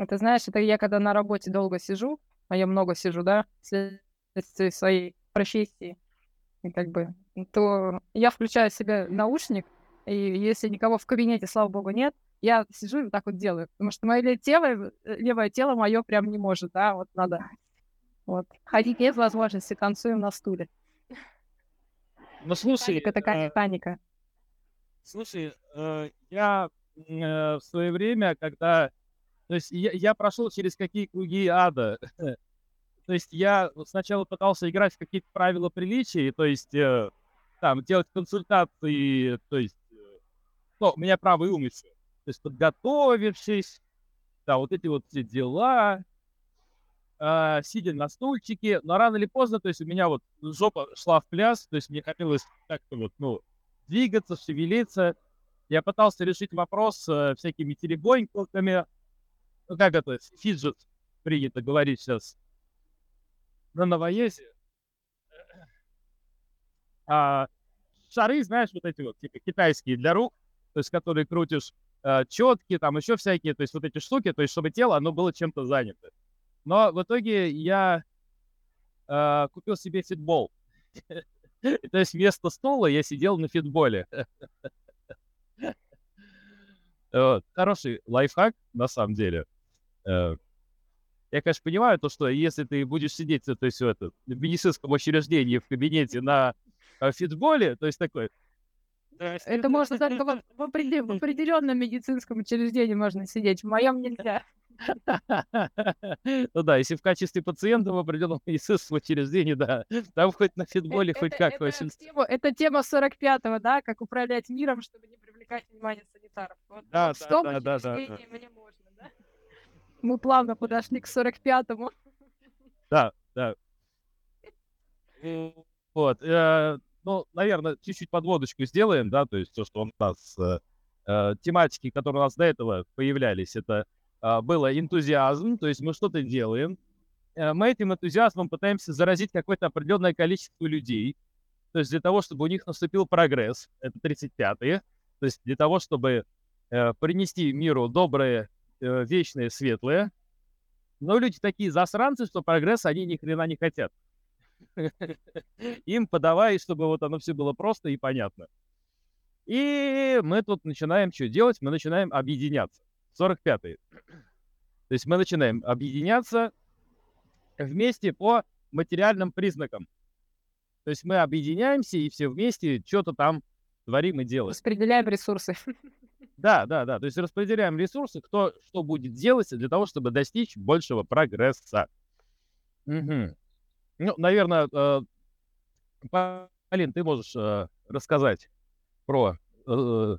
Это знаешь, это я когда на работе долго сижу, а я много сижу, да, вследствие своей профессии, и как бы, то я включаю себе наушник, и если никого в кабинете, слава богу, нет, я сижу и вот так вот делаю. Потому что мое тело, э, левое тело мое прям не может, да, вот надо. Вот. Ходить нет возможности, танцуем на стуле. Ну, слушай... Это такая э, паника. Слушай, э, я в свое время, когда... То есть я, я прошел через какие круги ада. то есть я сначала пытался играть в какие-то правила приличия, то есть э, там делать консультации, то есть... Э, ну, у меня правый ум еще то есть подготовившись, да, вот эти вот все дела, э, сидя на стульчике, но рано или поздно, то есть у меня вот жопа шла в пляс, то есть мне хотелось как-то вот, ну, двигаться, шевелиться. Я пытался решить вопрос э, всякими теребоньками, ну, как это, фиджет принято говорить сейчас на новоезе. А, шары, знаешь, вот эти вот, типа китайские для рук, то есть которые крутишь э, четки, там еще всякие, то есть вот эти штуки, то есть чтобы тело, оно было чем-то занято. Но в итоге я э, купил себе фитбол. То есть вместо стола я сидел на фитболе. Хороший лайфхак, на самом деле. Э, я, конечно, понимаю то, что если ты будешь сидеть, то есть в, это, в медицинском учреждении в кабинете на э, фитболе, то есть такой, это можно только в, в, определ... в определенном медицинском учреждении можно сидеть, в моем нельзя. Ну да, если в качестве пациента в определенном медицинском учреждении, да, там хоть на фитболе, хоть как. Это тема 45-го, да, как управлять миром, чтобы не привлекать внимание санитаров. Да, да, да, да. Мне можно, да? Мы плавно подошли к 45-му. Да, да. Вот. Э, ну, наверное, чуть-чуть подводочку сделаем, да, то есть то, что у нас э, э, тематики, которые у нас до этого появлялись, это э, было энтузиазм, то есть мы что-то делаем, э, мы этим энтузиазмом пытаемся заразить какое-то определенное количество людей, то есть для того, чтобы у них наступил прогресс, это 35-е, то есть для того, чтобы э, принести миру доброе, э, вечное, светлое, но люди такие засранцы, что прогресс они ни хрена не хотят. Им подавай, чтобы вот оно все было просто и понятно. И мы тут начинаем что делать? Мы начинаем объединяться. 45-й. То есть мы начинаем объединяться вместе по материальным признакам. То есть мы объединяемся и все вместе что-то там творим и делаем. Распределяем ресурсы. Да, да, да. То есть распределяем ресурсы, кто что будет делать для того, чтобы достичь большего прогресса. Угу. Ну, наверное, э, Полин, ты можешь э, рассказать про э,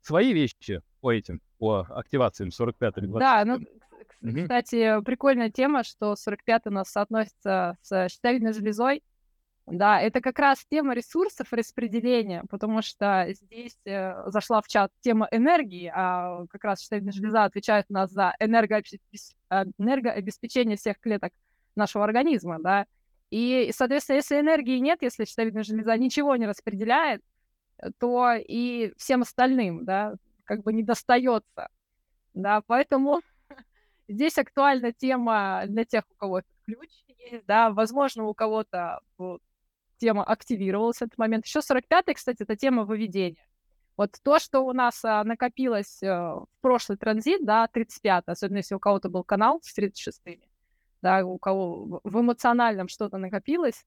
свои вещи по этим, по активациям 45 и 20. Да, ну, кстати, прикольная тема, что 45 у нас соотносится с щитовидной железой. Да, это как раз тема ресурсов распределения, потому что здесь э, зашла в чат тема энергии, а как раз щитовидная железа отвечает у нас за энергообеспеч... энергообеспечение всех клеток нашего организма, да, и, соответственно, если энергии нет, если щитовидная железа ничего не распределяет, то и всем остальным, да, как бы не достается. Да, поэтому здесь актуальна тема для тех, у кого этот ключ есть, да, возможно, у кого-то тема активировалась в этот момент. Еще 45-й, кстати, это тема выведения. Вот то, что у нас а, накопилось а, в прошлый транзит, да, 35 особенно если у кого-то был канал с 36-ми, да, у кого в эмоциональном что-то накопилось,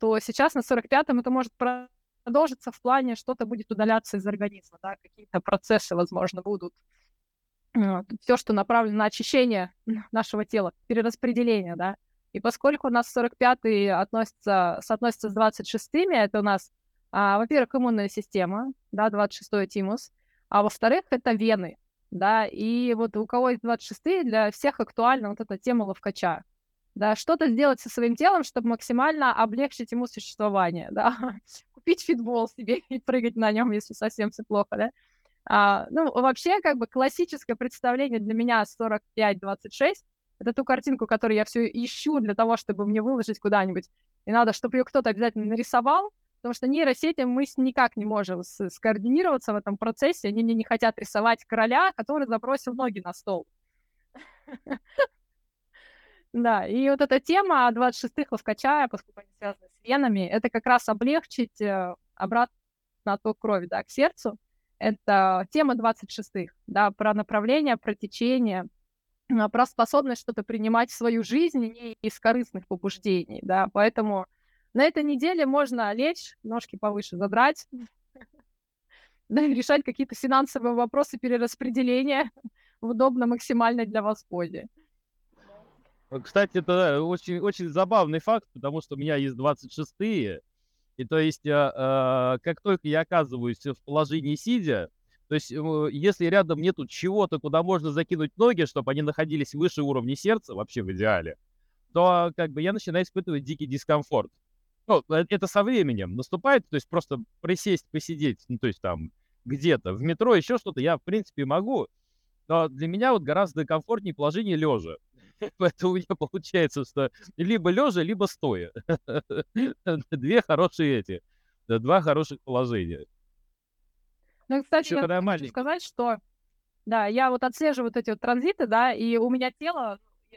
то сейчас на 45-м это может продолжиться в плане, что-то будет удаляться из организма, да, какие-то процессы, возможно, будут. Все, что направлено на очищение нашего тела, перераспределение, да. И поскольку у нас 45-й относится, соотносится с 26-ми, это у нас, а, во-первых, иммунная система, да, 26-й тимус, а во-вторых, это вены, да, и вот у кого есть 26 для всех актуальна вот эта тема ловкача, да, что-то сделать со своим телом, чтобы максимально облегчить ему существование, да, купить фитбол себе и прыгать на нем, если совсем все плохо, да. А, ну, вообще, как бы классическое представление для меня 45-26 это ту картинку, которую я все ищу для того, чтобы мне выложить куда-нибудь. И надо, чтобы ее кто-то обязательно нарисовал, Потому что нейросети мы никак не можем скоординироваться в этом процессе. Они мне не хотят рисовать короля, который забросил ноги на стол. Да, и вот эта тема 26-х ловкачая, поскольку они связаны с венами, это как раз облегчить э, обратно отток крови, да, к сердцу. Это тема 26-х, да, про направление, про течение, про способность что-то принимать в свою жизнь не из корыстных побуждений, да, поэтому на этой неделе можно лечь, ножки повыше задрать, решать какие-то финансовые вопросы перераспределения в удобно максимально для вас позе. Кстати, это очень, очень забавный факт, потому что у меня есть 26-е, и то есть, э, как только я оказываюсь в положении сидя, то есть, э, если рядом нету чего-то, куда можно закинуть ноги, чтобы они находились выше уровня сердца, вообще в идеале, то как бы я начинаю испытывать дикий дискомфорт. Ну, э, это со временем наступает, то есть просто присесть, посидеть, ну, то есть там где-то в метро, еще что-то, я, в принципе, могу. Но для меня вот гораздо комфортнее положение лежа. Поэтому у меня получается, что либо лежа, либо стоя. Две хорошие эти, два хороших положения. Ну, кстати, Еще я хочу сказать, что да, я вот отслеживаю вот эти вот транзиты, да, и у меня тело, э,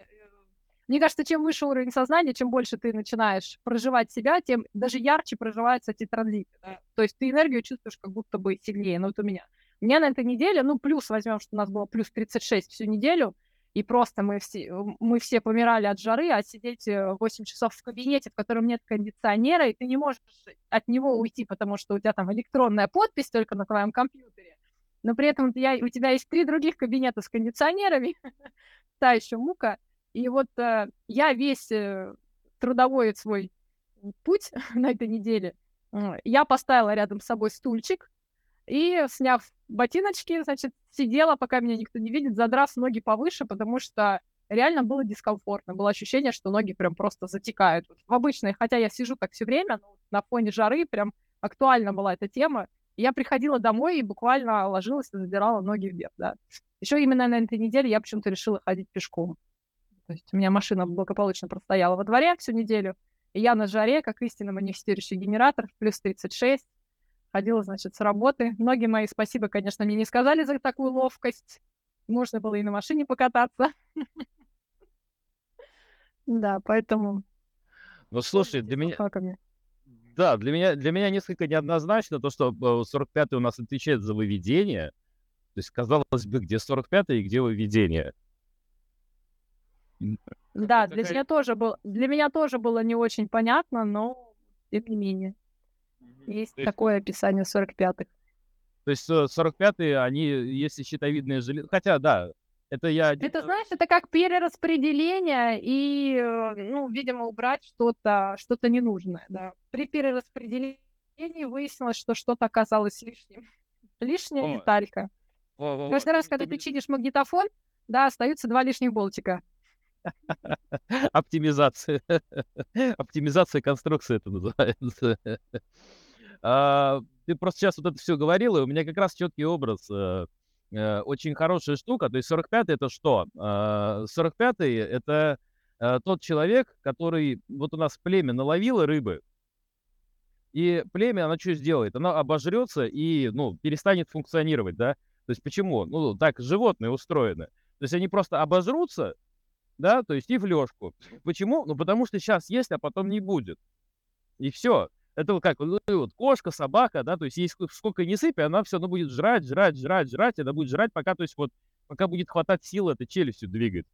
мне кажется, чем выше уровень сознания, чем больше ты начинаешь проживать себя, тем даже ярче проживаются эти транзиты. Да? То есть ты энергию чувствуешь как будто бы сильнее. Ну, вот у меня. У меня на этой неделе, ну, плюс возьмем, что у нас было плюс 36 всю неделю, и просто мы все, мы все помирали от жары, а сидеть 8 э, часов в кабинете, в котором нет кондиционера, и ты не можешь от него уйти, потому что у тебя там электронная подпись только на твоем компьютере, но при этом я, у тебя есть три других кабинета с кондиционерами, та еще мука, и вот э, я весь э, трудовой свой путь на этой неделе, э, я поставила рядом с собой стульчик, и, сняв ботиночки, значит, сидела, пока меня никто не видит, задрав ноги повыше, потому что реально было дискомфортно. Было ощущение, что ноги прям просто затекают. В обычной, хотя я сижу так все время, но на фоне жары прям актуальна была эта тема. Я приходила домой и буквально ложилась и задирала ноги вверх, да. Еще именно на этой неделе я почему-то решила ходить пешком. То есть у меня машина благополучно простояла во дворе всю неделю, и я на жаре, как истинно манифестирующий генератор, плюс 36, ходила, значит, с работы. Многие мои спасибо, конечно, мне не сказали за такую ловкость. Можно было и на машине покататься. Да, поэтому... Ну, слушай, для меня... Да, для меня, для меня несколько неоднозначно то, что 45-й э, у нас отвечает за выведение. То есть, казалось бы, где 45-й и где выведение. Да, для меня тоже был, для меня тоже было не очень понятно, но тем не менее. Есть есть... такое описание 45-х. То есть 45-е, э, они, если щитовидные железы... Хотя, да, это я... Это, знаешь, это как перераспределение и, э, ну, видимо, убрать что-то что ненужное, да. При перераспределении выяснилось, что что-то оказалось лишним. Лишняя О. деталька. О, о, Каждый раз, когда ты чинишь магнитофон, да, остаются два лишних болтика. Оптимизация. Оптимизация конструкции это называется. А, ты просто сейчас вот это все говорил, и у меня как раз четкий образ. Э, э, очень хорошая штука. То есть 45-й это что? 45-й а, это э, тот человек, который... Вот у нас племя наловило рыбы, и племя, оно что сделает? Оно обожрется и, ну, перестанет функционировать, да? То есть почему? Ну, так животные устроены. То есть они просто обожрутся, да, то есть и в лёжку. Почему? Ну, потому что сейчас есть, а потом не будет. И все. Это вот как, ну, вот кошка, собака, да, то есть есть сколько не сыпь, она все равно будет жрать, жрать, жрать, жрать, она будет жрать, пока, то есть вот, пока будет хватать силы этой челюстью двигать.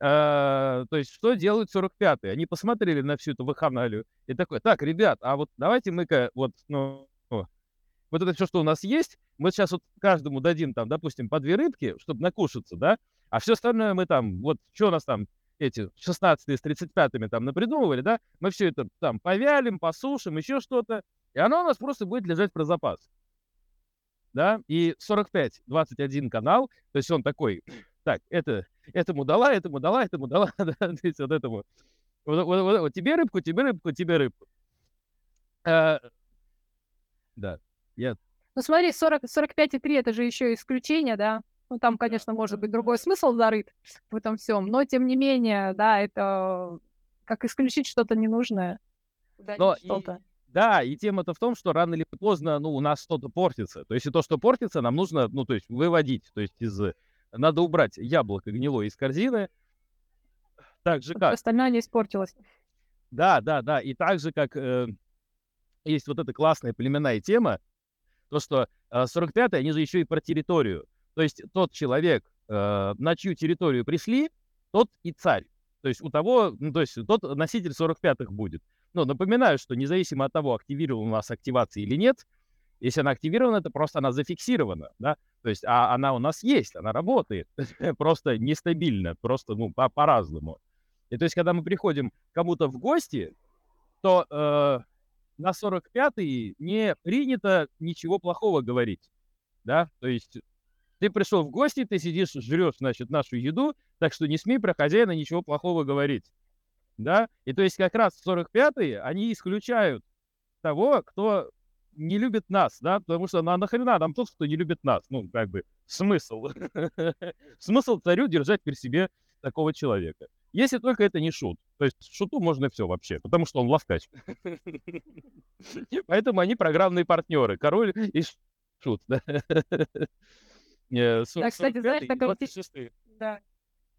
А, то есть что делают 45-е? Они посмотрели на всю эту ваханалию и такой, так, ребят, а вот давайте мы-ка вот, ну, вот это все, что у нас есть, мы сейчас вот каждому дадим там, допустим, по две рыбки, чтобы накушаться, да, а все остальное мы там, вот что у нас там, эти 16 с 35-ми там напридумывали, да, мы все это там повялим, посушим, еще что-то, и оно у нас просто будет лежать про запас. Да, и 45, 21 канал, то есть он такой, так, это, этому дала, этому дала, этому дала, да, то есть вот этому, вот, вот, вот, вот тебе рыбку, тебе рыбку, тебе рыбку. А, да, я... Ну смотри, 40, 45,3 это же еще исключение, да? Ну, там, конечно, может быть другой смысл зарыт в этом всем, но тем не менее, да, это как исключить что-то ненужное. Но что-то. И, да, и тема-то в том, что рано или поздно, ну, у нас что-то портится. То есть и то, что портится, нам нужно, ну, то есть выводить, то есть из э, надо убрать яблоко гнилое из корзины. Так же как... Остальное не испортилось. Да, да, да. И так же, как э, есть вот эта классная племенная тема, то, что э, 45-е, они же еще и про территорию. То есть тот человек, э, на чью территорию пришли, тот и царь. То есть у того, ну, то есть тот носитель 45-х будет. Но напоминаю, что независимо от того, активирована у нас активация или нет, если она активирована, это просто она зафиксирована, да, то есть а она у нас есть, она работает, просто нестабильно, просто, ну, по- по-разному. И то есть, когда мы приходим кому-то в гости, то э, на 45-й не принято ничего плохого говорить, да, то есть ты пришел в гости, ты сидишь, жрешь, значит, нашу еду, так что не смей про хозяина ничего плохого говорить, да, и то есть как раз 45-е, они исключают того, кто не любит нас, да, потому что на нахрена нам тот, кто не любит нас, ну, как бы, смысл. Смысл царю держать при себе такого человека. Если только это не шут. То есть шуту можно все вообще, потому что он ловкач. Поэтому они программные партнеры. Король и шут. Да, э, кстати, знаешь, такая... Да.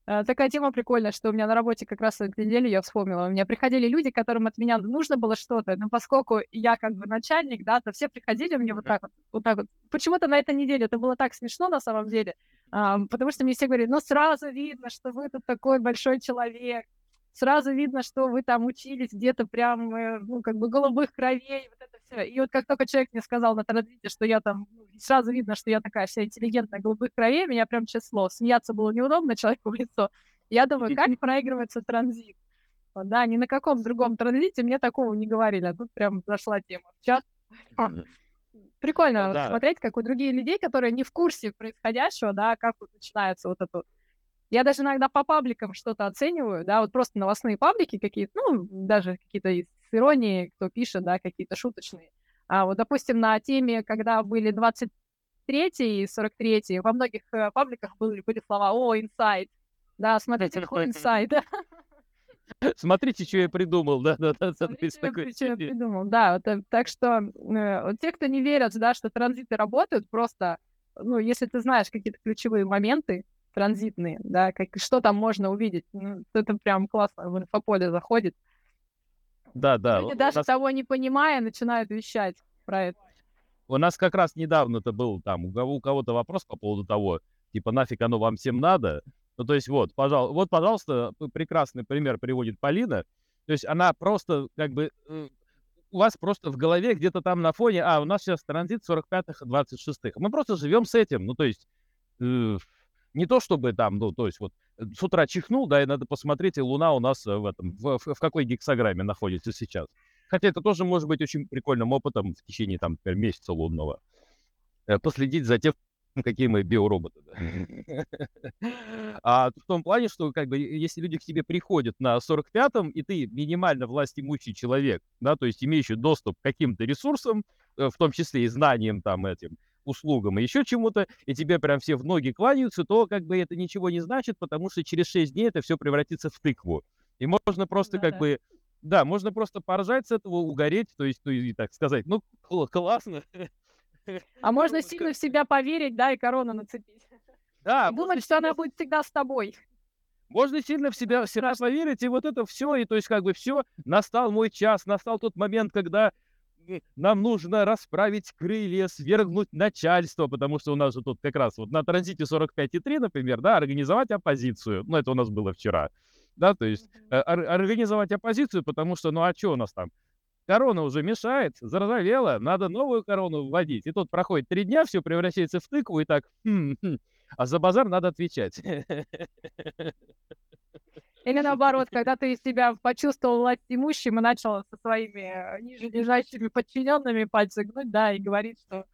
А, такая тема прикольная, что у меня на работе как раз в этой неделе я вспомнила. У меня приходили люди, которым от меня нужно было что-то, но поскольку я как бы начальник, да, то все приходили мне вот так вот, вот так вот. Почему-то на этой неделе это было так смешно на самом деле, а, потому что мне все говорили, ну сразу видно, что вы тут такой большой человек, сразу видно, что вы там учились где-то прям, э, ну, как бы голубых кровей, вот это все. И вот как только человек мне сказал на транзите, что я там, ну, сразу видно, что я такая вся интеллигентная, голубых кровей, меня прям число. Смеяться было неудобно человеку в лицо. Я думаю, как проигрывается транзит? Да, ни на каком другом транзите мне такого не говорили, а тут прям зашла тема в чат. Прикольно да. смотреть, как у других людей, которые не в курсе происходящего, да, как вот начинается вот это я даже иногда по пабликам что-то оцениваю, да, вот просто новостные паблики какие-то, ну, даже какие-то с иронией, кто пишет, да, какие-то шуточные. А вот, допустим, на теме, когда были 23 и 43 во многих э, пабликах были, были слова «О, инсайд», да, смотрите, какой инсайд, Смотрите, что я придумал, да, да, да. Смотрите, такой... что я придумал, да. Вот, э, так что э, вот те, кто не верят, да, что транзиты работают, просто, ну, если ты знаешь какие-то ключевые моменты, транзитные, да, как, что там можно увидеть. Ну, это прям классно в инфополе заходит. Да, да. Люди даже нас... того не понимая, начинают вещать про это. У нас как раз недавно это был там, у, кого, у кого-то вопрос по поводу того, типа, нафиг оно вам всем надо? Ну, то есть вот, пожалуйста, вот, пожалуйста, прекрасный пример приводит Полина. То есть она просто, как бы, э, у вас просто в голове где-то там на фоне, а, у нас сейчас транзит 45-х, 26-х. Мы просто живем с этим. Ну, то есть, э, не то чтобы там, ну, то есть вот э, с утра чихнул, да, и надо посмотреть, и Луна у нас э, в этом, в, в, какой гексограмме находится сейчас. Хотя это тоже может быть очень прикольным опытом в течение, там, например, месяца лунного. Э, последить за тем, какие мы биороботы. Да. А в том плане, что как бы если люди к тебе приходят на 45-м, и ты минимально власть имущий человек, да, то есть имеющий доступ к каким-то ресурсам, в том числе и знаниям там этим, услугам и еще чему-то, и тебе прям все в ноги кланяются, то как бы это ничего не значит, потому что через 6 дней это все превратится в тыкву. И можно просто да, как да. бы, да, можно просто поржать с этого, угореть, то есть, ну, и так сказать, ну, классно. А можно сильно в себя поверить, да, и корону нацепить. Да. Думать, что она будет всегда с тобой. Можно сильно в себя, в себя поверить, и вот это все, и то есть как бы все, настал мой час, настал тот момент, когда нам нужно расправить крылья, свергнуть начальство, потому что у нас же тут как раз вот на транзите 45,3, например, да, организовать оппозицию. Ну, это у нас было вчера. Да, то есть э, организовать оппозицию, потому что, ну, а что у нас там? Корона уже мешает, заржавела, надо новую корону вводить. И тут проходит три дня, все превращается в тыкву, и так, хм, хм, а за базар надо отвечать. Или наоборот, когда ты себя почувствовал власть имущим и начал со своими э, ниже лежащими подчиненными пальцы гнуть, да, и говорить, что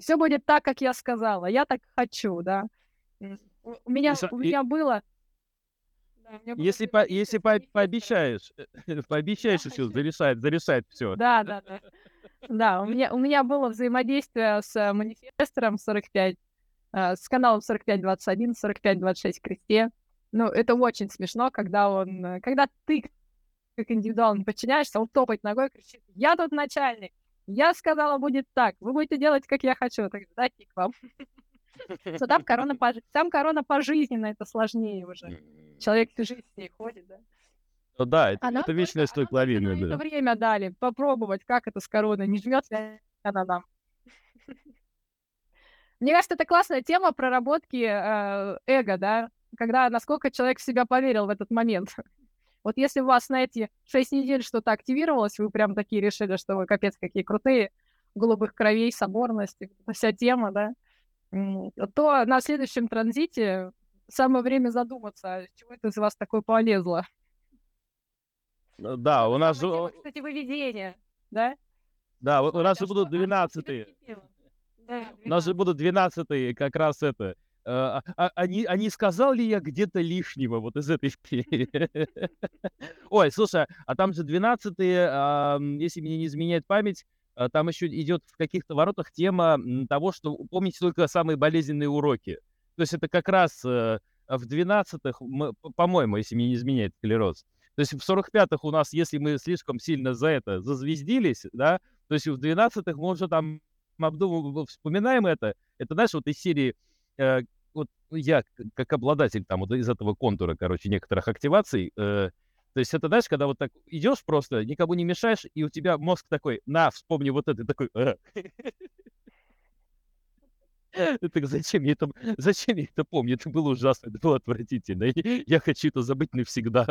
все будет так, как я сказала, я так хочу, да. У меня, у меня было... если по, если по, пообещаешь, пообещаешь еще, зарешает, зарешает все. Да, да, да. Да, у меня, у меня было взаимодействие с манифестором 45, э, с каналом 4521, 4526 Кресте. Ну, это очень смешно, когда он, э, когда ты как индивидуально подчиняешься, он топает ногой, кричит, я тут начальник, я сказала, будет так, вы будете делать, как я хочу. Так, дайте к вам. что там корона, там корона пожизненно, это сложнее уже. Человек всю жизнь с ней ходит, да. Ну да, это, она это вечная стойкловина. Да. Это время дали попробовать, как это с короной, не жмет ли она нам. Мне кажется, это классная тема проработки э, эго, да, когда насколько человек в себя поверил в этот момент. Вот если у вас на эти шесть недель что-то активировалось, вы прям такие решили, что вы капец какие крутые, голубых кровей, соборность, вся тема, да, то на следующем транзите самое время задуматься, а чего это из вас такое полезло. Ну да, у нас же... Кстати, выведение, да? Да, у нас же будут 12 У нас же будут 12 как раз это. А, а, а, не, а не сказал ли я где-то лишнего вот из этой Ой, слушай, а там же 12 если мне не изменяет память, а, там еще идет в каких-то воротах тема того, что помните только самые болезненные уроки. То есть это как раз э, в 12-х, по-моему, если мне не изменяет склероз. То есть в 45-х у нас, если мы слишком сильно за это зазвездились, да, то есть в 12-х мы уже там обдумываем, вспоминаем это. Это, знаешь, вот из серии, э, вот я как обладатель там вот из этого контура, короче, некоторых активаций, э, то есть это, знаешь, когда вот так идешь просто, никому не мешаешь, и у тебя мозг такой, на, вспомни вот это, такой, «Э». Так зачем я это, зачем я это помню? Это было ужасно, это было отвратительно. Я хочу это забыть навсегда.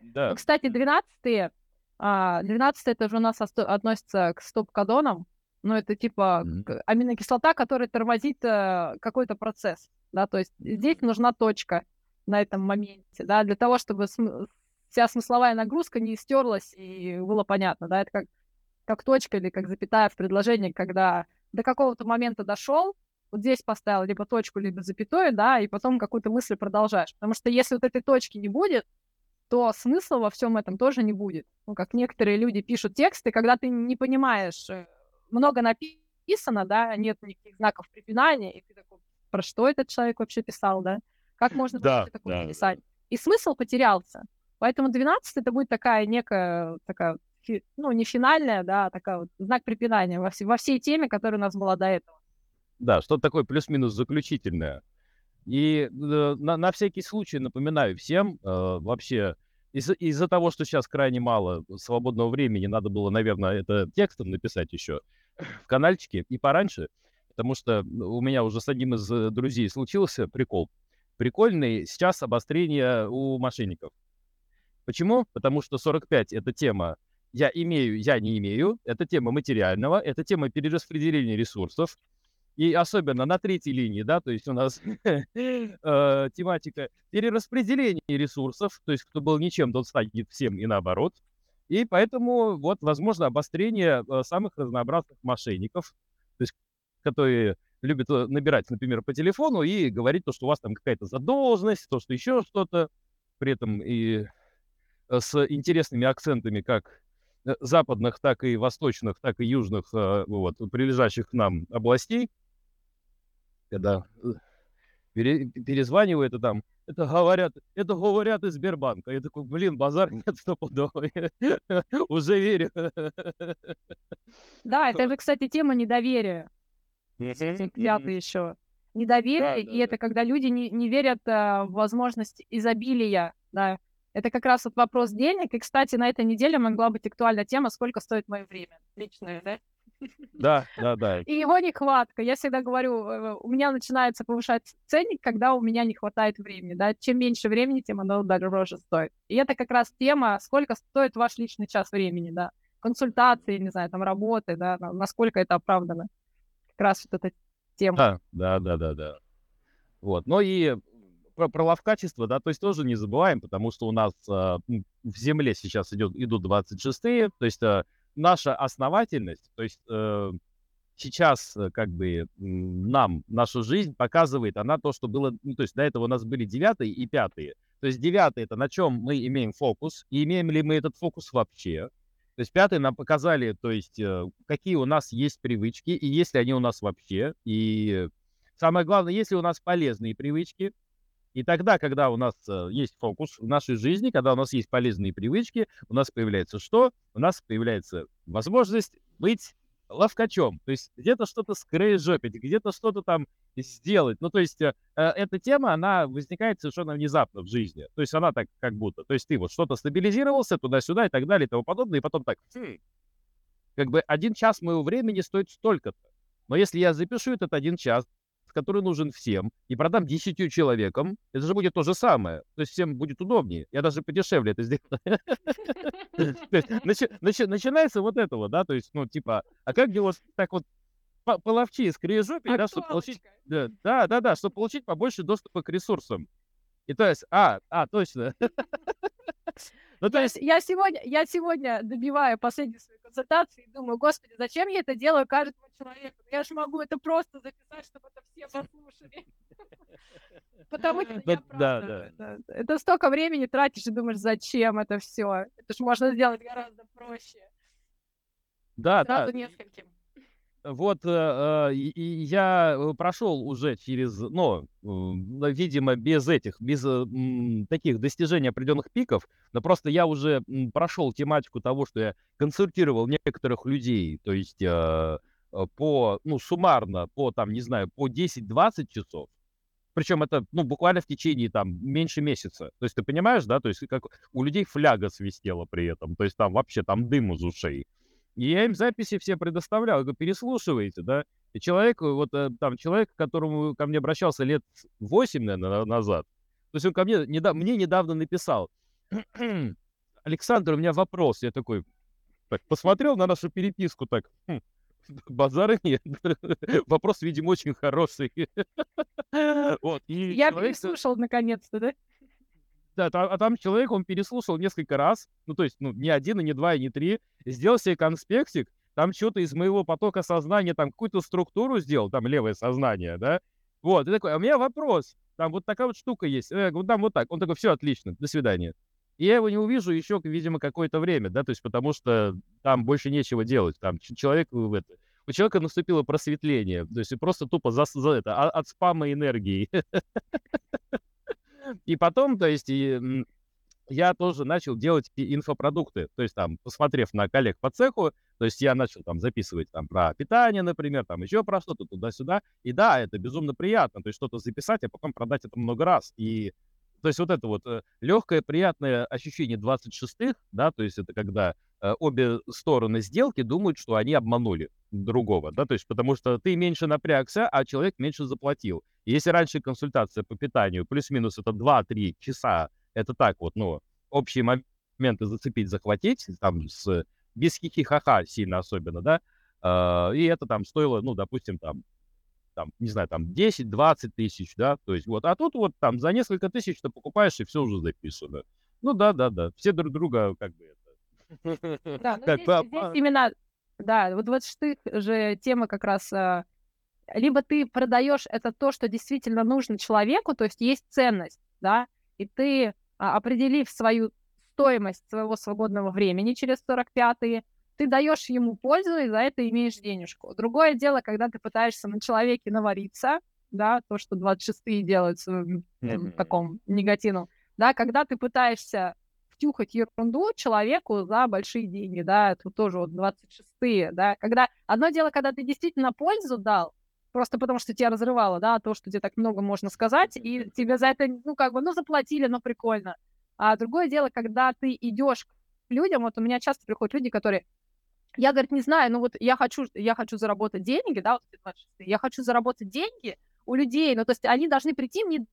Да. Ну, кстати, 12 а, 12 это же у нас относится к стоп-кодонам. Ну, это типа mm-hmm. аминокислота, которая тормозит э, какой-то процесс. Да, то есть здесь нужна точка на этом моменте, да, для того, чтобы см- вся смысловая нагрузка не стерлась и было понятно, да, это как, как точка или как запятая в предложении, когда до какого-то момента дошел, вот здесь поставил либо точку, либо запятую, да, и потом какую-то мысль продолжаешь. Потому что если вот этой точки не будет, то смысла во всем этом тоже не будет. Ну, как некоторые люди пишут тексты, когда ты не понимаешь, э, много написано, да, нет никаких знаков препинания, и ты такой, про что этот человек вообще писал, да? Как можно да, такое да. писать? И смысл потерялся. Поэтому 12 это будет такая некая, такая, ну, не финальная, да, а такая вот знак препинания во, все, во всей теме, которая у нас была до этого. Да, что-то такое плюс-минус заключительное. И э, на, на всякий случай напоминаю всем, э, вообще, из- из-за того, что сейчас крайне мало свободного времени, надо было, наверное, это текстом написать еще в каналчике и пораньше, потому что у меня уже с одним из э, друзей случился прикол прикольный сейчас обострение у мошенников. Почему? Потому что 45 — это тема «я имею, я не имею», это тема материального, это тема перераспределения ресурсов, и особенно на третьей линии, да, то есть у нас э, тематика перераспределения ресурсов, то есть кто был ничем, тот станет всем и наоборот. И поэтому вот, возможно, обострение э, самых разнообразных мошенников, то есть которые любит э, набирать, например, по телефону и говорить то, что у вас там какая-то задолженность, то, что еще что-то, при этом и с интересными акцентами как западных, так и восточных, так и южных, вот, прилежащих к нам областей, когда пере, перезваниваю, это там, это говорят, это говорят из Сбербанка. Я такой, блин, базар нет стопудовый. Уже верю. Да, это же, кстати, тема недоверия пятый еще. Недоверие, и это когда люди не, не верят а, в возможность изобилия, да. Это как раз вот вопрос денег. И, кстати, на этой неделе могла быть актуальна тема, сколько стоит мое время личное, да? Да, да, да. И его нехватка. Я всегда говорю, э, у меня начинается повышать ценник, когда у меня не хватает времени. Да? Чем меньше времени, тем оно дороже стоит. И это как раз тема, сколько стоит ваш личный час времени, да. Консультации, не знаю, там работы, да, насколько это оправдано как раз вот эта тема. Да, да, да, да, да. Вот. Но и про, про лавкачество, да, то есть тоже не забываем, потому что у нас э, в земле сейчас идет, идут 26-е, то есть э, наша основательность, то есть э, сейчас э, как бы нам нашу жизнь показывает она то, что было, ну, то есть до этого у нас были девятые и пятые. То есть девятый это на чем мы имеем фокус, и имеем ли мы этот фокус вообще. То есть пятый нам показали, то есть э, какие у нас есть привычки, и есть ли они у нас вообще. И самое главное, есть ли у нас полезные привычки. И тогда, когда у нас э, есть фокус в нашей жизни, когда у нас есть полезные привычки, у нас появляется что? У нас появляется возможность быть ловкачом. То есть где-то что-то скрейжопить, где-то что-то там сделать. Ну, то есть э, э, эта тема, она возникает совершенно внезапно в жизни. То есть она так как будто. То есть ты вот что-то стабилизировался туда-сюда и так далее и тому подобное, и потом так, хм, как бы один час моего времени стоит столько-то. Но если я запишу этот один час, который нужен всем, и продам 10 человекам, это же будет то же самое. То есть всем будет удобнее. Я даже подешевле это сделаю. Начинается вот этого, да, то есть, ну, типа, а как делать так вот половчи с крижопи, да, чтобы получить, да, да, да, чтобы получить побольше доступа к ресурсам. И то есть, а, а, точно. Ну, то есть... я, сегодня, я сегодня добиваю последнюю свою консультацию и думаю, господи, зачем я это делаю каждому человеку? Я же могу это просто записать, чтобы это все послушали. Потому что я правда, это столько времени тратишь и думаешь, зачем это все? Это же можно сделать гораздо проще. Да, Сразу да. нескольким. Вот э, э и я э, прошел уже через, ну, видимо, без этих, без э, таких достижений определенных пиков, но просто я уже прошел тематику того, что я консультировал некоторых людей, то есть по, ну, суммарно, по, там, не знаю, по 10-20 часов, причем это, ну, буквально в течение, там, меньше месяца. То есть ты понимаешь, да, то есть как у людей фляга свистела при этом, то есть там вообще там дым из ушей. И я им записи все предоставлял, говорю, переслушивайте, да. И человек, вот э, там человек, к которому ко мне обращался лет 8, наверное, назад, то есть он ко мне, недав, мне недавно написал, Александр, у меня вопрос. Я такой, так, посмотрел на нашу переписку, так, хм, базара нет. Вопрос, видимо, очень хороший. вот, и Я человек... переслушал наконец-то, да? Да, а там человек, он переслушал несколько раз, ну, то есть, ну, не один, и не два, и не три, сделал себе конспектик, там что-то из моего потока сознания, там какую-то структуру сделал, там левое сознание, да, вот, и такой, а у меня вопрос, там вот такая вот штука есть, я говорю, там вот так, он такой, все, отлично, до свидания. И я его не увижу еще, видимо, какое-то время, да, то есть потому что там больше нечего делать, там человек у человека наступило просветление, то есть просто тупо за, за это, а, от спама энергии. И потом, то есть, и, я тоже начал делать инфопродукты, то есть там, посмотрев на коллег по цеху, то есть я начал там записывать там про питание, например, там еще про что-то туда-сюда, и да, это безумно приятно, то есть что-то записать, а потом продать это много раз, и то есть вот это вот э, легкое, приятное ощущение 26-х, да, то есть это когда э, обе стороны сделки думают, что они обманули другого, да, то есть потому что ты меньше напрягся, а человек меньше заплатил. Если раньше консультация по питанию плюс-минус это 2-3 часа, это так вот, ну, общие моменты зацепить, захватить, там, с, без хихихаха сильно особенно, да, э, и это там стоило, ну, допустим, там, там, не знаю, там 10-20 тысяч, да, то есть вот, а тут вот там за несколько тысяч ты покупаешь, и все уже записано. Ну да, да, да, все друг друга как бы это... Да, ну здесь, здесь именно, да, вот 26 же тема как раз, а, либо ты продаешь это то, что действительно нужно человеку, то есть есть ценность, да, и ты, а, определив свою стоимость своего свободного времени через 45-е, ты даешь ему пользу, и за это имеешь денежку. Другое дело, когда ты пытаешься на человеке навариться, да, то, что 26-е делают в, таком негативном, да, когда ты пытаешься втюхать ерунду человеку за большие деньги, да, тут тоже вот 26-е, да, когда одно дело, когда ты действительно пользу дал, просто потому что тебя разрывало, да, то, что тебе так много можно сказать, и тебе за это, ну, как бы, ну, заплатили, но прикольно. А другое дело, когда ты идешь к людям, вот у меня часто приходят люди, которые, я, говорит, не знаю, ну вот я хочу, я хочу заработать деньги, да, вот я хочу заработать деньги у людей, ну то есть они должны прийти мне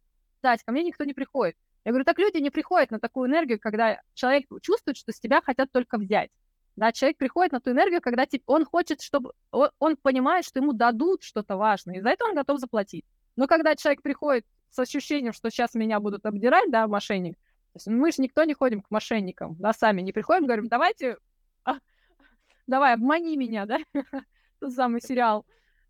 дать, ко мне никто не приходит. Я говорю, так люди не приходят на такую энергию, когда человек чувствует, что с тебя хотят только взять. Да, человек приходит на ту энергию, когда он хочет, чтобы... Он, он понимает, что ему дадут что-то важное, и за это он готов заплатить. Но когда человек приходит с ощущением, что сейчас меня будут обдирать, да, мошенник, то есть мы же никто не ходим к мошенникам, да, сами не приходим, говорим, давайте а, давай, обмани меня, да? Тот самый сериал,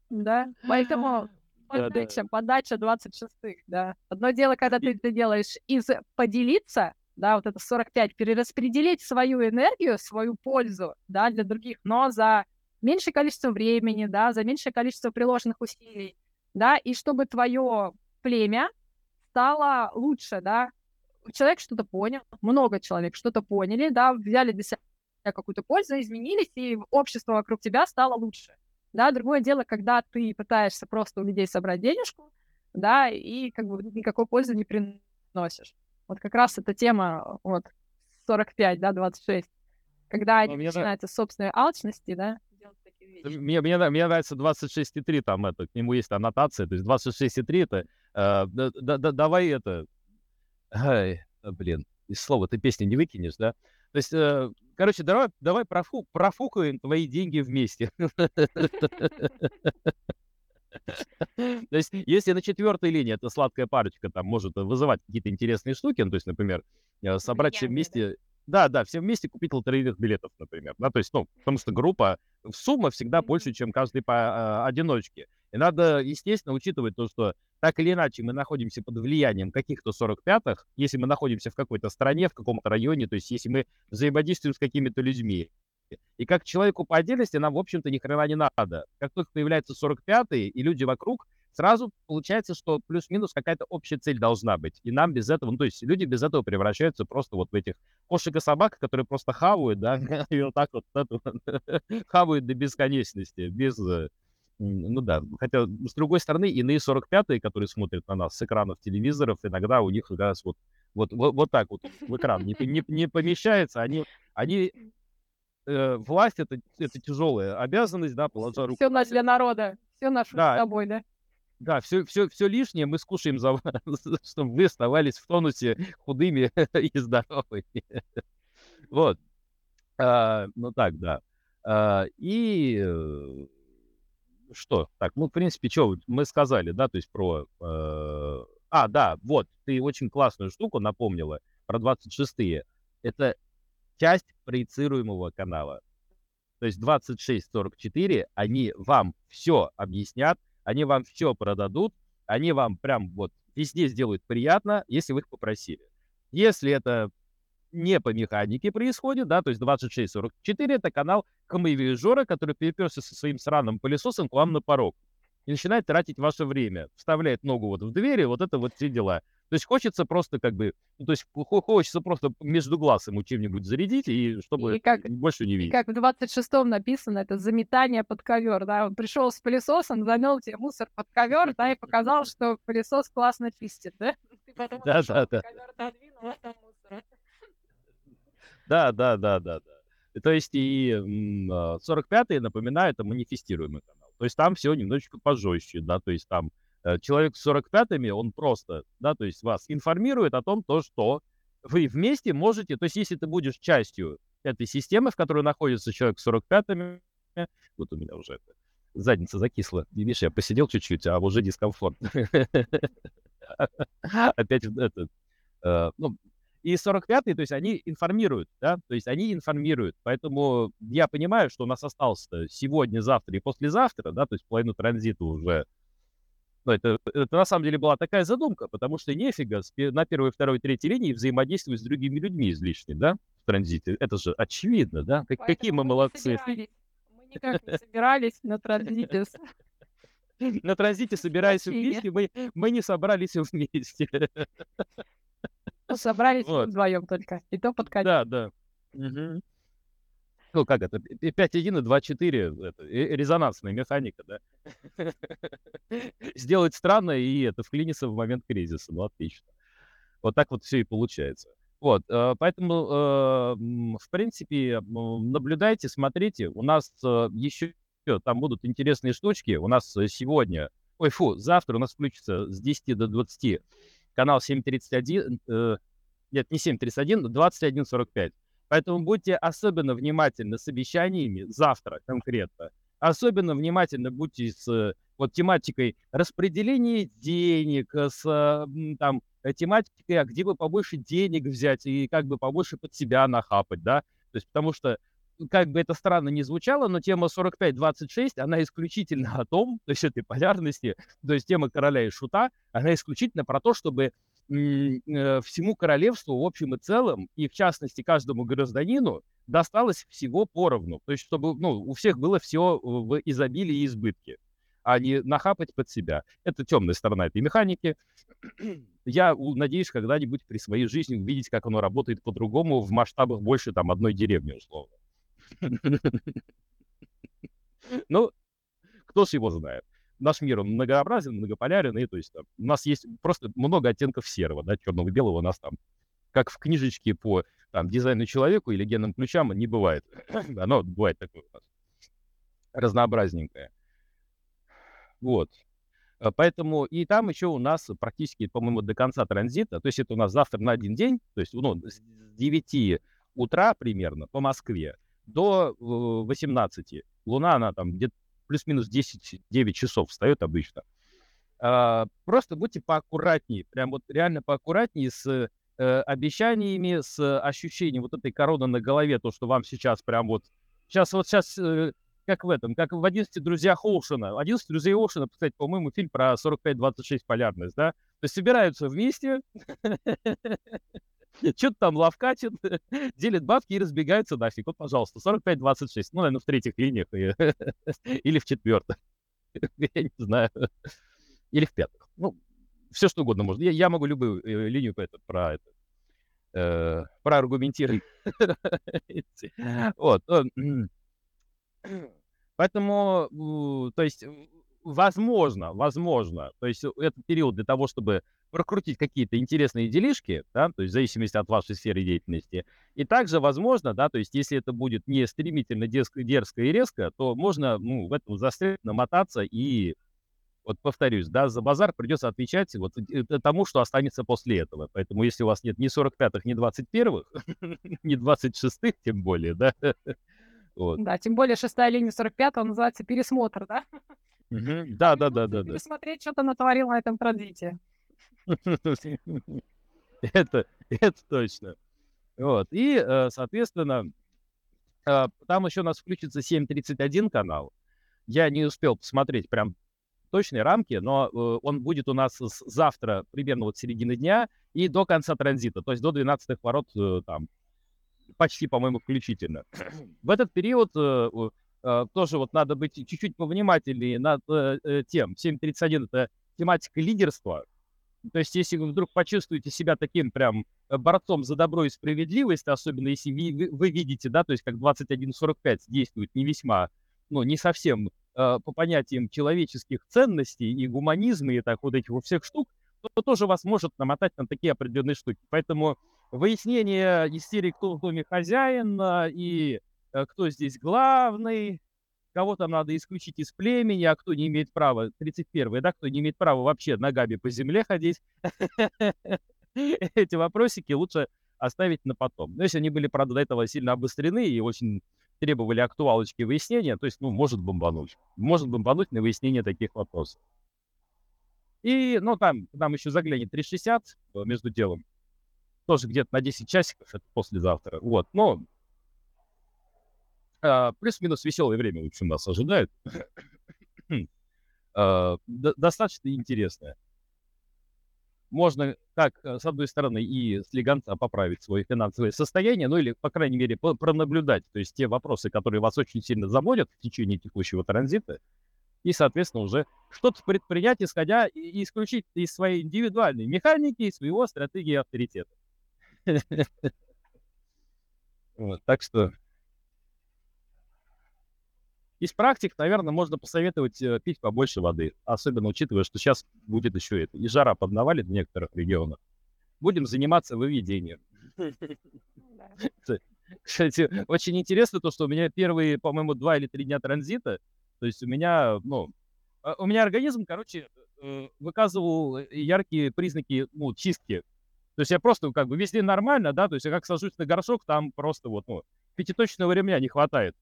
да? Поэтому подача, подача 26-х, да. Одно дело, когда ты это делаешь из поделиться, да, вот это 45, перераспределить свою энергию, свою пользу, да, для других, но за меньшее количество времени, да, за меньшее количество приложенных усилий, да, и чтобы твое племя стало лучше, да, человек что-то понял, много человек что-то поняли, да, взяли для себя какую-то пользу, изменились, и общество вокруг тебя стало лучше. Да, другое дело, когда ты пытаешься просто у людей собрать денежку, да, и как бы никакой пользы не приносишь. Вот как раз эта тема вот 45, да, 26, когда они начинаются с собственной алчности, да, мне, мне, мне нравится 26,3, там это, к нему есть аннотация, то есть 26,3 это, э, да, да, да, давай это, ай, блин, из слова ты песни не выкинешь, да? То есть, э, короче, давай, давай профу, профукаем твои деньги вместе. То есть, если на четвертой линии эта сладкая парочка там может вызывать какие-то интересные штуки, ну, то есть, например, э, собрать все вместе, да, да, все вместе купить лотерейных билетов, например, да, то есть, ну, потому что группа, сумма всегда больше, чем каждый по э, одиночке. И надо, естественно, учитывать то, что так или иначе мы находимся под влиянием каких-то 45-х, если мы находимся в какой-то стране, в каком-то районе, то есть если мы взаимодействуем с какими-то людьми. И как человеку по отдельности нам, в общем-то, ни хрена не надо. Как только появляется 45-й и люди вокруг, сразу получается, что плюс-минус какая-то общая цель должна быть. И нам без этого, ну, то есть люди без этого превращаются просто вот в этих кошек и собак, которые просто хавают, да, и вот так вот хавают до бесконечности, без э, ну да, хотя, с другой стороны, иные 45-е, которые смотрят на нас с экранов телевизоров, иногда у них как раз вот, вот, вот, вот так вот в экран не, не, не помещается, они, они э, власть это, это тяжелая обязанность, да, положа руку. Все на для народа, все наше да. с тобой, да. Да, все, все, все лишнее мы скушаем за вас, чтобы вы оставались в тонусе худыми и здоровыми. Вот. А, ну так, да. А, и э, что? Так, ну, в принципе, что мы сказали, да, то есть про... Э, а, да, вот, ты очень классную штуку напомнила про 26-е. Это часть проецируемого канала. То есть 26-44, они вам все объяснят, они вам все продадут, они вам прям вот везде сделают приятно, если вы их попросили. Если это не по механике происходит, да, то есть 2644 это канал камевижора, который переперся со своим сраным пылесосом к вам на порог и начинает тратить ваше время, вставляет ногу вот в двери, вот это вот все дела. То есть хочется просто как бы, ну, то есть хочется просто между глаз ему чем-нибудь зарядить, и чтобы и как, больше не видеть. И как в 26-м написано, это заметание под ковер, да, он пришел с пылесосом, замел тебе мусор под ковер, да, и показал, что пылесос классно чистит, да? Да, да, да. Да, да, да, да, да. То есть и 45-е, а, напоминаю, это манифестируемый канал. То есть там все немножечко пожестче, да, то есть там человек с 45-ми, он просто, да, то есть вас информирует о том, то, что вы вместе можете, то есть если ты будешь частью этой системы, в которой находится человек с 45-ми, вот у меня уже это, задница закисла. Видишь, я посидел чуть-чуть, а уже дискомфорт. Опять этот, э, ну, и 45-й, то есть они информируют, да, то есть они информируют. Поэтому я понимаю, что у нас осталось сегодня, завтра и послезавтра, да, то есть половину транзита уже. Но это, это на самом деле была такая задумка, потому что нефига на первой, второй, третьей линии взаимодействовать с другими людьми излишне, да, в транзите. Это же очевидно, да? Как, какие мы молодцы. Мы никак не собирались на транзите. На транзите собираясь вместе, мы, мы не собрались вместе. Ну, собрались вот. вдвоем только. И то под конец. Да, да. Угу. Ну, как это? 5.1 и 2.4 это, резонансная механика, да? Сделать странно и это вклиниться в момент кризиса. Ну, отлично. Вот так вот все и получается. Вот, э, поэтому, э, в принципе, наблюдайте, смотрите. У нас э, еще там будут интересные штучки. У нас сегодня, ой, фу, завтра у нас включится с 10 до 20 канал 731, э, нет, не 731, 2145. Поэтому будьте особенно внимательны с обещаниями завтра конкретно. Особенно внимательно будьте с вот тематикой распределения денег, с там тематикой, а где бы побольше денег взять и как бы побольше под себя нахапать, да. То есть потому что как бы это странно не звучало, но тема 45-26, она исключительно о том, то есть этой полярности, то есть тема короля и шута, она исключительно про то, чтобы э, всему королевству в общем и целом, и в частности каждому гражданину, досталось всего поровну. То есть чтобы ну, у всех было все в изобилии и избытке, а не нахапать под себя. Это темная сторона этой механики. Я надеюсь когда-нибудь при своей жизни увидеть, как оно работает по-другому в масштабах больше там одной деревни, условно. Ну, кто ж его знает. Наш мир, он многообразен, многополярен, и то есть там, у нас есть просто много оттенков серого, да, черного и белого у нас там, как в книжечке по там, дизайну человеку или генным ключам, не бывает. Оно бывает такое у нас разнообразненькое. Вот. Э, поэтому и там еще у нас практически, по-моему, до конца транзита, то есть это у нас завтра на один день, то есть ну, с 9 утра примерно по Москве до 18. Э, Луна, она там где-то плюс-минус 10-9 часов встает обычно. А, просто будьте поаккуратнее, прям вот реально поаккуратнее с э, обещаниями, с ощущением вот этой короны на голове, то, что вам сейчас прям вот, сейчас вот сейчас э, как в этом, как в «11 друзьях Оушена». «11 друзей Оушена», кстати, по-моему, фильм про 45-26 полярность, да? То есть собираются вместе, что-то там ловкатят, делят бабки и разбегаются нафиг. Вот, пожалуйста, 45-26. Ну, наверное, в третьих линиях или в четвертых. Я не знаю. Или в пятых. Ну, все что угодно можно. Я, я могу любую э, линию по это, про это э, проаргументировать. вот. Поэтому, то есть, возможно, возможно, то есть это период для того, чтобы прокрутить какие-то интересные делишки, да, то есть в зависимости от вашей сферы деятельности. И также возможно, да, то есть если это будет не стремительно дерзко, дерзко и резко, то можно ну, в этом застрять, намотаться и, вот повторюсь, да, за базар придется отвечать вот тому, что останется после этого. Поэтому если у вас нет ни 45-х, ни 21-х, ни 26-х тем более, да, вот. Да, тем более шестая линия 45 называется пересмотр, да? Да, да, да, да, да. Пересмотреть, что то натворил на этом транзите. Это, это точно. Вот. И, э, соответственно, э, там еще у нас включится 7.31 канал. Я не успел посмотреть прям точные рамки, но э, он будет у нас завтра примерно вот середины дня и до конца транзита, то есть до 12 ворот там почти, по-моему, включительно. В этот период э, э, тоже вот надо быть чуть-чуть повнимательнее над э, тем. 7.31 — это тематика лидерства. То есть если вы вдруг почувствуете себя таким прям борцом за добро и справедливость, особенно если вы, вы видите, да, то есть как 21.45 действует не весьма, ну, не совсем э, по понятиям человеческих ценностей и гуманизма и так вот этих вот всех штук, то тоже вас может намотать на такие определенные штуки. Поэтому выяснение истерии, кто в доме хозяин а, и э, кто здесь главный, кого там надо исключить из племени, а кто не имеет права, 31-й, да, кто не имеет права вообще ногами по земле ходить. Эти вопросики лучше оставить на потом. Но если они были, правда, до этого сильно обострены и очень требовали актуалочки выяснения, то есть, ну, может бомбануть. Может бомбануть на выяснение таких вопросов. И, ну, там, там еще заглянет 360 э, между делом тоже где-то на 10 часиков, это послезавтра. Вот, но э, плюс-минус веселое время, в общем, нас ожидает. э, достаточно интересное. Можно как, э, с одной стороны, и слегонца поправить свое финансовое состояние, ну или, по крайней мере, пронаблюдать, то есть те вопросы, которые вас очень сильно заводят в течение текущего транзита, и, соответственно, уже что-то предпринять, исходя и исключить из своей индивидуальной механики, из своего стратегии авторитета. Так что из практик, наверное, можно посоветовать э, пить побольше воды, особенно учитывая, что сейчас будет еще это, и жара поднавалит в некоторых регионах. Будем заниматься выведением. Кстати, очень интересно то, что у меня первые, по-моему, два или три дня транзита, то есть у меня, ну, а, у меня организм, короче, э, выказывал яркие признаки, ну, чистки то есть я просто как бы везде нормально, да, то есть я как сажусь на горшок, там просто вот, ну, пятиточного ремня не хватает.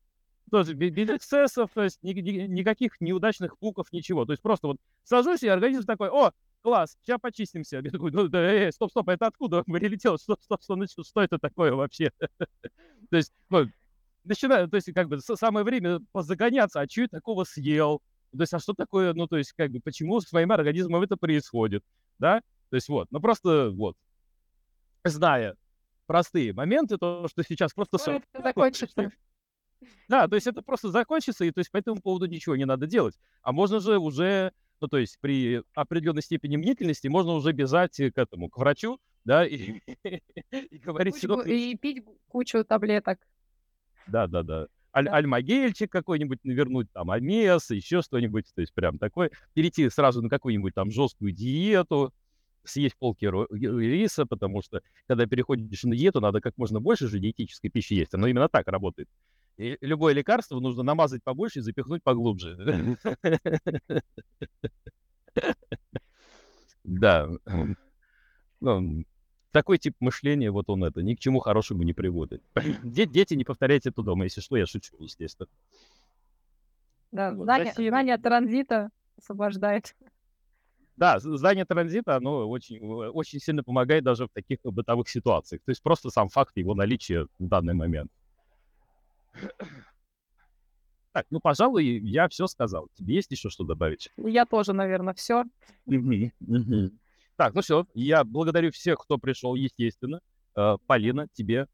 То есть без, эксцессов, то есть ни, ни, никаких неудачных пуков, ничего. То есть просто вот сажусь, и организм такой, о, класс, сейчас почистимся. Я такой, ну, да, э, стоп, стоп, это откуда прилетело? Стоп, стоп, стоп, ну, что это такое вообще? То есть, ну, начинаю, то есть, как бы, самое время позагоняться, а что я такого съел? То есть, а что такое, ну, то есть, как бы, почему с моим организмом это происходит, да? То есть, вот, ну, просто, вот, зная простые моменты, то, что сейчас просто... Все закончится. Да, то есть это просто закончится, и то есть по этому поводу ничего не надо делать. А можно же уже, ну то есть при определенной степени мнительности можно уже бежать к этому, к врачу, да, и, и говорить... Кучу, и пить кучу таблеток. Да-да-да. Аль Да. альмагельчик какой-нибудь навернуть, там, омес, еще что-нибудь. То есть прям такой. Перейти сразу на какую-нибудь там жесткую диету, съесть полкило риса, потому что когда переходишь на диету, надо как можно больше же диетической пищи есть. Оно именно так работает. И любое лекарство нужно намазать побольше и запихнуть поглубже. Да. Ну, такой тип мышления, вот он это, ни к чему хорошему не приводит. Де дети, не повторяйте это дома. Если что, я шучу, естественно. Да, Вот, знание знание транзита освобождает. Да, знание транзита, оно очень очень сильно помогает даже в таких бытовых ситуациях. То есть просто сам факт его наличия в данный момент. Так, ну, пожалуй, я всё сказал. Тебе есть еще что добавить? Я тоже, наверно, всё. Мгм, мгм. Так, ну всё. Я благодарю всех, кто пришел, естественно. Э, Полина, тебе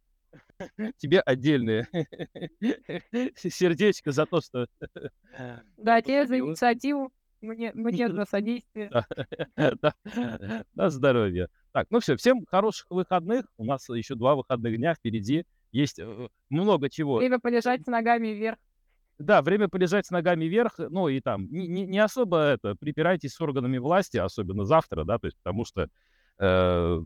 тебе отдельное сердечко за то, что Да, тебе за инициативу, мне мне за содействие. Да, на здоровье. Так, ну всё, всем хороших выходных. У нас еще 2 выходных дня впереди. Есть, э, много чего. Время полежать с ногами вверх. Да, время полежать с ногами вверх. Ну и там не не не особо это припирайтесь с органами власти, особенно завтра, да, то есть потому что, э,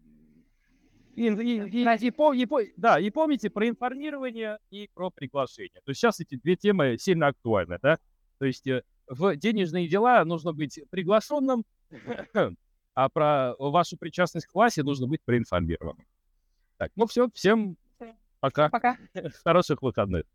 и и и и по и да, и помните про информирование и про приглашение. То есть щас эти 2 темы сильно актуальны, да. То есть, э, в денежные дела нужно быть приглашенным, а про вашу причастность к власти нужно быть проинформированным. Так, ну всё, всем. Пока. Пока. Хороших выходных.